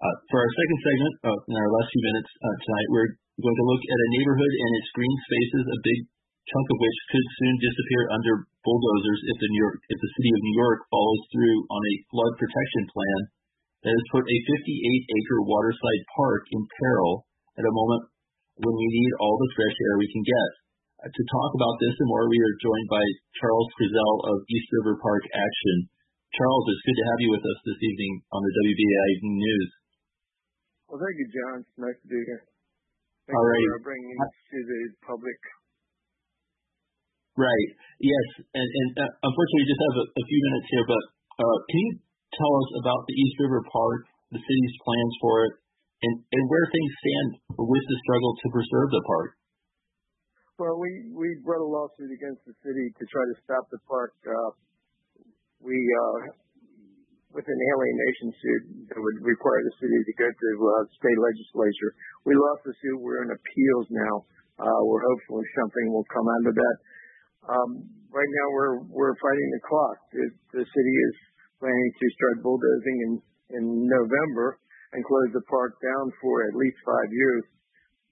Uh, for our second segment, uh, in our last few minutes uh, tonight, we're going to look at a neighborhood and its green spaces, a big chunk of which could soon disappear under bulldozers if the, New York, if the city of New York follows through on a flood protection plan that has put a 58-acre waterside park in peril at a moment when we need all the fresh air we can get. Uh, to talk about this and more, we are joined by Charles Krezell of East River Park Action. Charles, it's good to have you with us this evening on the WBAI News. Well, thank you, John. It's nice to be here. Thank All right. you for bringing this to the public. Right. Yes. And, and uh, unfortunately, we just have a, a few minutes here, but uh, can you tell us about the East River Park, the city's plans for it, and, and where things stand with the struggle to preserve the park? Well, we, we brought a lawsuit against the city to try to stop the park. Uh, we, uh, with an alienation suit that would require the city to go to uh, state legislature. We lost the suit. We're in appeals now. Uh, we're hopefully something will come out of that. Um, right now, we're we're fighting the clock. The, the city is planning to start bulldozing in in November and close the park down for at least five years.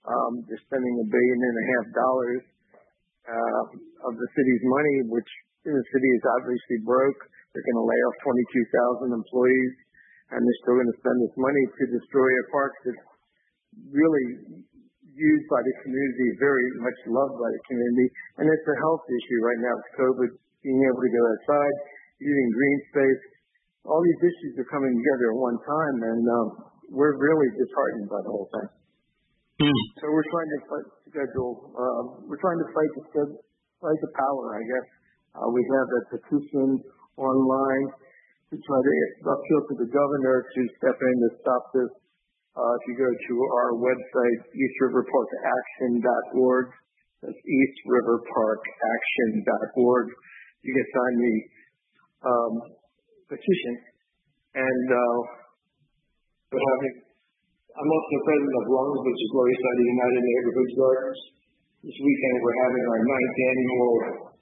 Um, they're spending a billion and a half dollars uh, of the city's money, which the city is obviously broke. They're going to lay off 22,000 employees, and they're still going to spend this money to destroy a park that's really used by the community, very much loved by the community. And it's a health issue right now with COVID, being able to go outside, using green space. All these issues are coming together at one time, and um, we're really disheartened by the whole thing. Hmm. So we're trying to fight, schedule. Um, we're trying to fight the sched- fight the power, I guess. Uh, we have a petition online to try to appeal to the governor to step in to stop this. Uh, if you go to our website, eastriverparkaction.org, that's eastriverparkaction.org, you can sign the um, petition. And uh, having, I'm also president of Lungs, which is United Neighborhood Gardens. This weekend we're having our ninth annual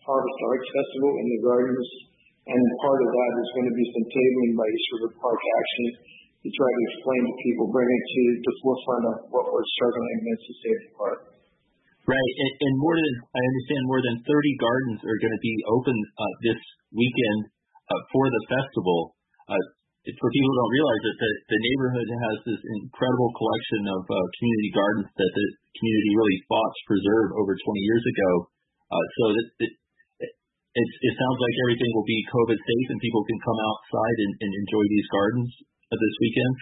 Harvest Arts Festival in the gardens. And part of that is going to be some tabling by East Park Action to try to explain to people, bring it to the forefront of what we're struggling against to save the park. Right. And, and more than, I understand more than 30 gardens are going to be open uh, this weekend uh, for the festival. Uh, for people who don't realize it, the, the neighborhood has this incredible collection of uh, community gardens that the community really fought to preserve over 20 years ago. Uh, so that it, it, it sounds like everything will be COVID safe and people can come outside and, and enjoy these gardens uh, this weekend.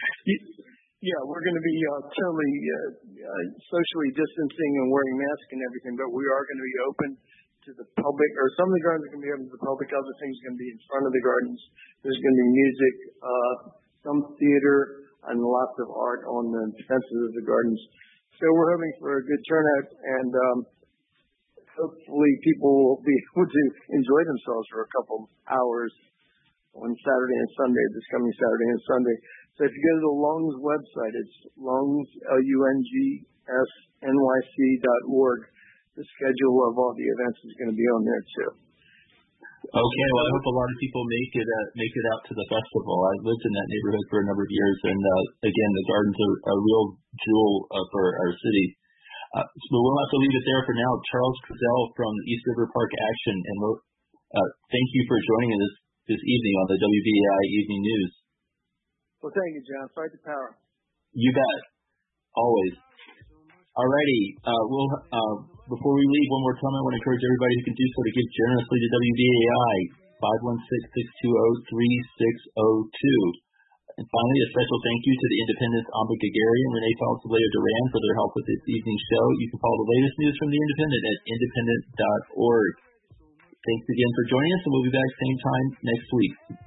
Yeah, we're going to be uh, totally uh, uh, socially distancing and wearing masks and everything, but we are going to be open to the public, or some of the gardens are going to be open to the public. Other things are going to be in front of the gardens. There's going to be music, uh, some theater, and lots of art on the fences of the gardens. So we're hoping for a good turnout, and um, hopefully people will be able to enjoy themselves for a couple hours on Saturday and Sunday, this coming Saturday and Sunday. So if you go to the Lungs website, it's lungs, L-U-N-G-S, N-Y-C dot org. The schedule of all the events is going to be on there too. Okay, well, I hope a lot of people make it uh, make it out to the festival. I lived in that neighborhood for a number of years, and uh, again, the gardens are a real jewel uh, for our city. Uh, so we'll have to leave it there for now. Charles Krezell from East River Park Action, and uh, thank you for joining us this evening on the WBAI Evening News. Well, thank you, John. Fight the power. You bet. Always. Alrighty. Uh, we'll, uh, before we leave, one more time, I want to encourage everybody who can do so to give generously to WBAI, 516-620-3602. And finally, a special thank you to the Indypendent's Amba Guerguerian, Renee Falsaleo Duran for their help with this evening's show. You can follow the latest news from the Indypendent at indypendent.org. Thanks again for joining us, and we'll be back same time next week.